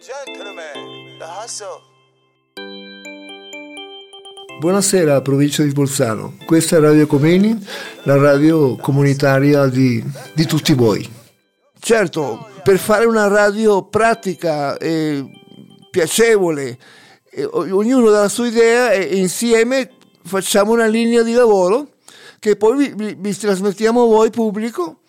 gentlemen, the hustle. Buonasera provincia di Bolzano, questa è Radio Comeni, la radio comunitaria di, di tutti voi. Certo, per fare una radio pratica e piacevole, e ognuno dà la sua idea e insieme facciamo una linea di lavoro che poi vi, vi, vi trasmettiamo a voi pubblico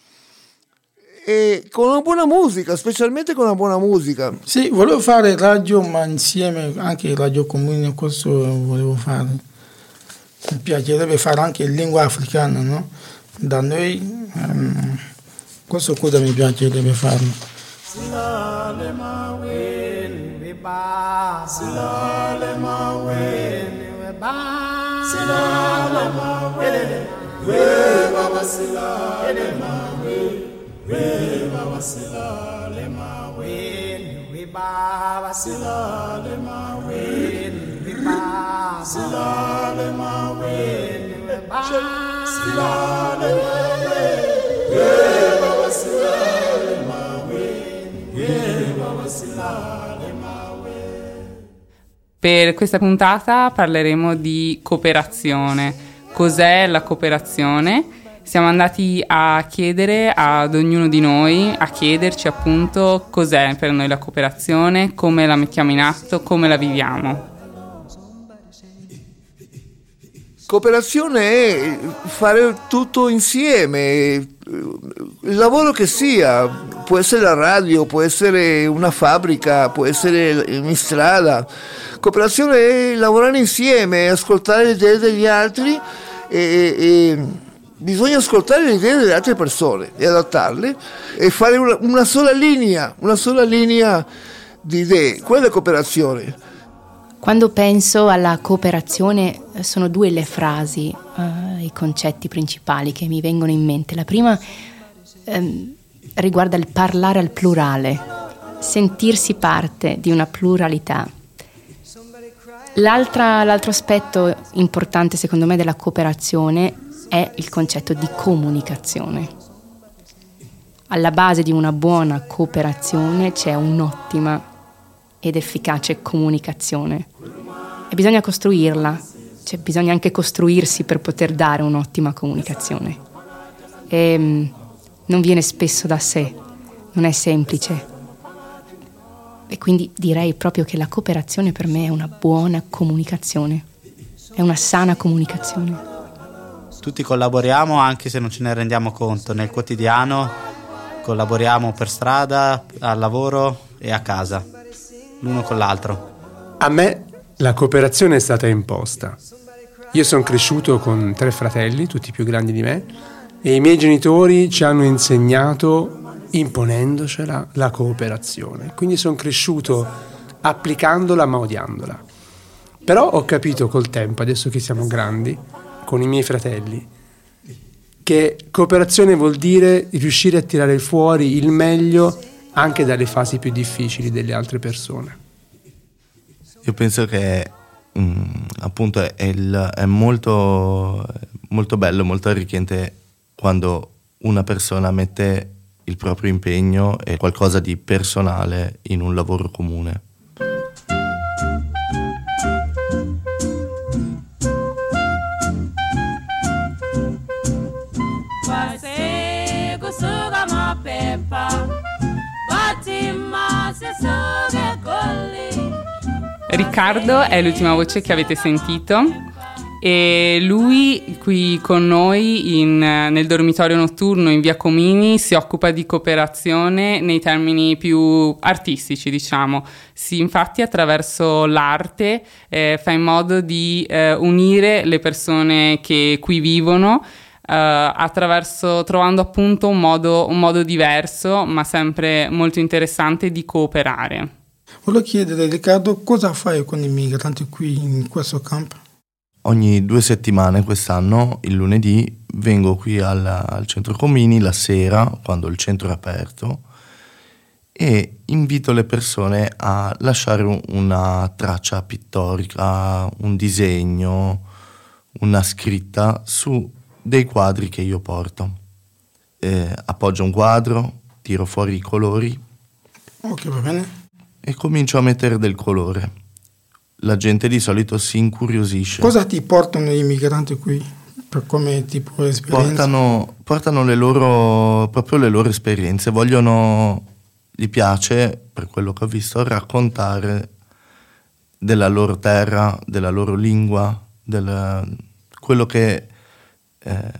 e con una buona musica, specialmente con una buona musica. Sì, volevo fare radio, ma insieme anche radio comune, questo volevo fare. Mi piacerebbe fare anche in lingua africana, no? Da noi, um, questo cosa mi piacerebbe fare. Silale mawen, weba. Silale mawen, weba. Silale mawen, weba. Silale mawen. we baba sila le mawen we baba sila le mawen we baba sila le mawen we baba sila le mawen we baba sila le mawen we baba sila le mawen Per questa puntata parleremo di cooperazione. Cos'è la cooperazione? Siamo andati a chiedere ad ognuno di noi, a chiederci appunto cos'è per noi la cooperazione, come la mettiamo in atto, come la viviamo. Cooperazione è fare tutto insieme, il lavoro che sia, può essere la radio, può essere una fabbrica, può essere in strada. Cooperazione è lavorare insieme, ascoltare le idee degli altri e, e bisogna ascoltare le idee delle altre persone e adattarle e fare una, una sola linea, una sola linea di idee. Quella è cooperazione. Quando penso alla cooperazione sono due le frasi, uh, i concetti principali che mi vengono in mente. La prima um, riguarda il parlare al plurale, sentirsi parte di una pluralità. l'altro aspetto importante secondo me della cooperazione è il concetto di comunicazione. Alla base di una buona cooperazione c'è un'ottima ed efficace comunicazione e bisogna costruirla, cioè bisogna anche costruirsi per poter dare un'ottima comunicazione. E mm, non viene spesso da sé, non è semplice. E quindi direi proprio che la cooperazione per me è una buona comunicazione, è una sana comunicazione tutti collaboriamo anche se non ce ne rendiamo conto. Nel quotidiano collaboriamo per strada, al lavoro e a casa, l'uno con l'altro. A me la cooperazione è stata imposta. Io sono cresciuto con tre fratelli, tutti più grandi di me, e i miei genitori ci hanno insegnato imponendocela la cooperazione. Quindi sono cresciuto applicandola ma odiandola. Però ho capito col tempo, adesso che siamo grandi, con i miei fratelli, che cooperazione vuol dire riuscire a tirare fuori il meglio anche dalle fasi più difficili delle altre persone. Io penso che mm, appunto è, il, è molto, molto bello, molto arricchente quando una persona mette il proprio impegno e qualcosa di personale in un lavoro comune. Riccardo è l'ultima voce che avete sentito e lui qui con noi in, nel dormitorio notturno in via Comini si occupa di cooperazione nei termini più artistici diciamo. Si, infatti attraverso l'arte eh, fa in modo di eh, unire le persone che qui vivono attraverso trovando appunto un modo, un modo diverso ma sempre molto interessante di cooperare Volevo chiedere, Riccardo, cosa fai con i migranti qui in questo campo? Ogni due settimane quest'anno, il lunedì, vengo qui al, al centro Comini la sera, quando il centro è aperto, e invito le persone a lasciare una traccia pittorica, un disegno, una scritta su dei quadri che io porto. Eh, appoggio un quadro, tiro fuori i colori. Ok, va bene e comincio a mettere del colore. La gente di solito si incuriosisce. Cosa ti portano gli immigranti qui? Per come tipo esperienza? Portano, portano le loro, proprio le loro esperienze, vogliono, gli piace, per quello che ho visto, raccontare della loro terra, della loro lingua, del, quello che, eh,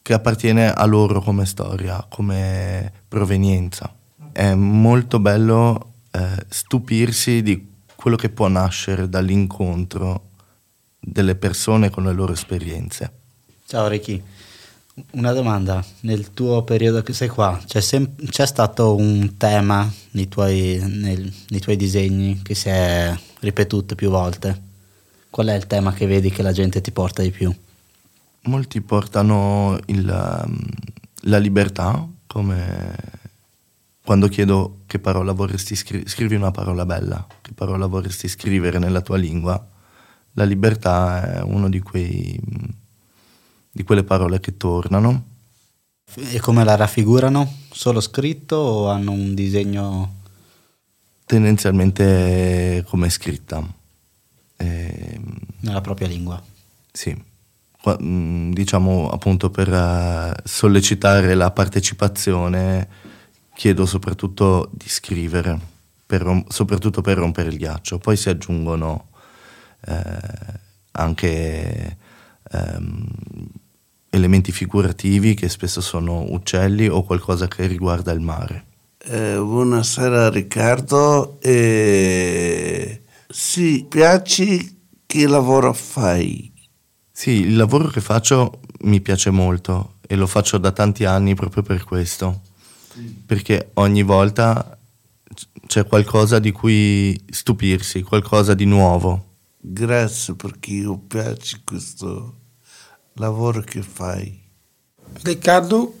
che appartiene a loro come storia, come provenienza. È molto bello eh, stupirsi di quello che può nascere dall'incontro delle persone con le loro esperienze. Ciao Ricky, una domanda, nel tuo periodo che sei qua c'è, sem- c'è stato un tema nei tuoi, nel, nei tuoi disegni che si è ripetuto più volte? Qual è il tema che vedi che la gente ti porta di più? Molti portano il, um, la libertà come quando chiedo che parola vorresti scrivere, scrivi una parola bella, che parola vorresti scrivere nella tua lingua, la libertà è una di, di quelle parole che tornano. E come la raffigurano? Solo scritto o hanno un disegno? Tendenzialmente come scritta. E... Nella propria lingua? Sì, diciamo appunto per uh, sollecitare la partecipazione chiedo soprattutto di scrivere, per, soprattutto per rompere il ghiaccio. Poi si aggiungono eh, anche ehm, elementi figurativi che spesso sono uccelli o qualcosa che riguarda il mare. Eh, buonasera Riccardo, eh, sì, piaci che lavoro fai? Sì, il lavoro che faccio mi piace molto e lo faccio da tanti anni proprio per questo perché ogni volta c'è qualcosa di cui stupirsi, qualcosa di nuovo. Grazie perché io piace questo lavoro che fai. Riccardo,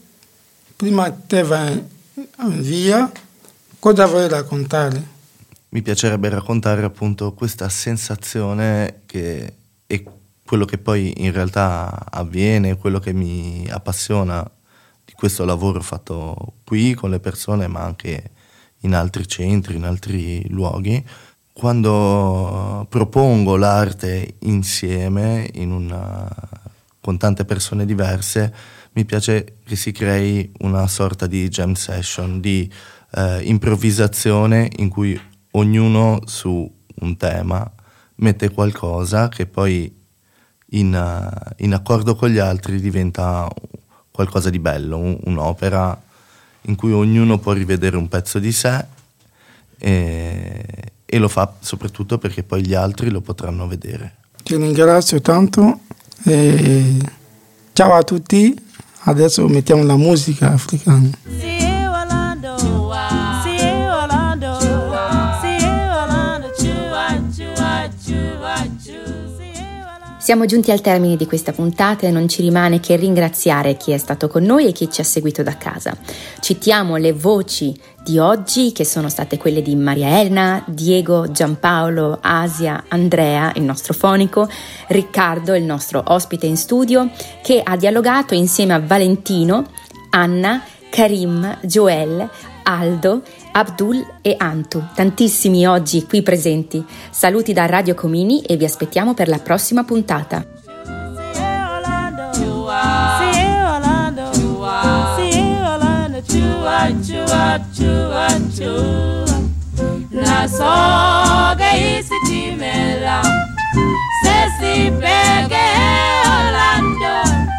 prima te vai via, cosa vuoi raccontare? Mi piacerebbe raccontare appunto questa sensazione che è quello che poi in realtà avviene, quello che mi appassiona questo lavoro fatto qui con le persone, ma anche in altri centri, in altri luoghi. Quando propongo l'arte insieme una, con tante persone diverse, mi piace che si crei una sorta di jam session, di eh, improvvisazione in cui ognuno su un tema mette qualcosa che poi in, in accordo con gli altri diventa qualcosa di bello, un, un'opera in cui ognuno può rivedere un pezzo di sé e, e lo fa soprattutto perché poi gli altri lo potranno vedere. Ti ringrazio tanto e ciao a tutti, adesso mettiamo la musica africana. Siamo giunti al termine di questa puntata e non ci rimane che ringraziare chi è stato con noi e chi ci ha seguito da casa. Citiamo le voci di oggi che sono state quelle di Maria Elena, Diego, Giampaolo, Asia, Andrea, il nostro fonico, Riccardo, il nostro ospite in studio, che ha dialogato insieme a Valentino, Anna, Karim, Joel, Aldo, Abdul e Antu, tantissimi oggi qui presenti. Saluti da Radio Comini e vi aspettiamo per la prossima puntata. Orlando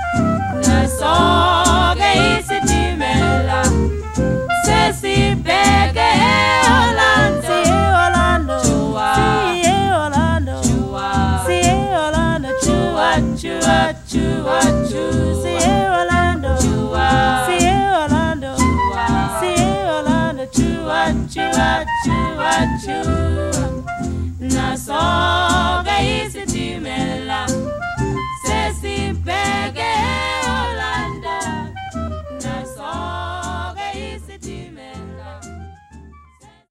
achoo, achoo, achoo. Nasoga isi timela.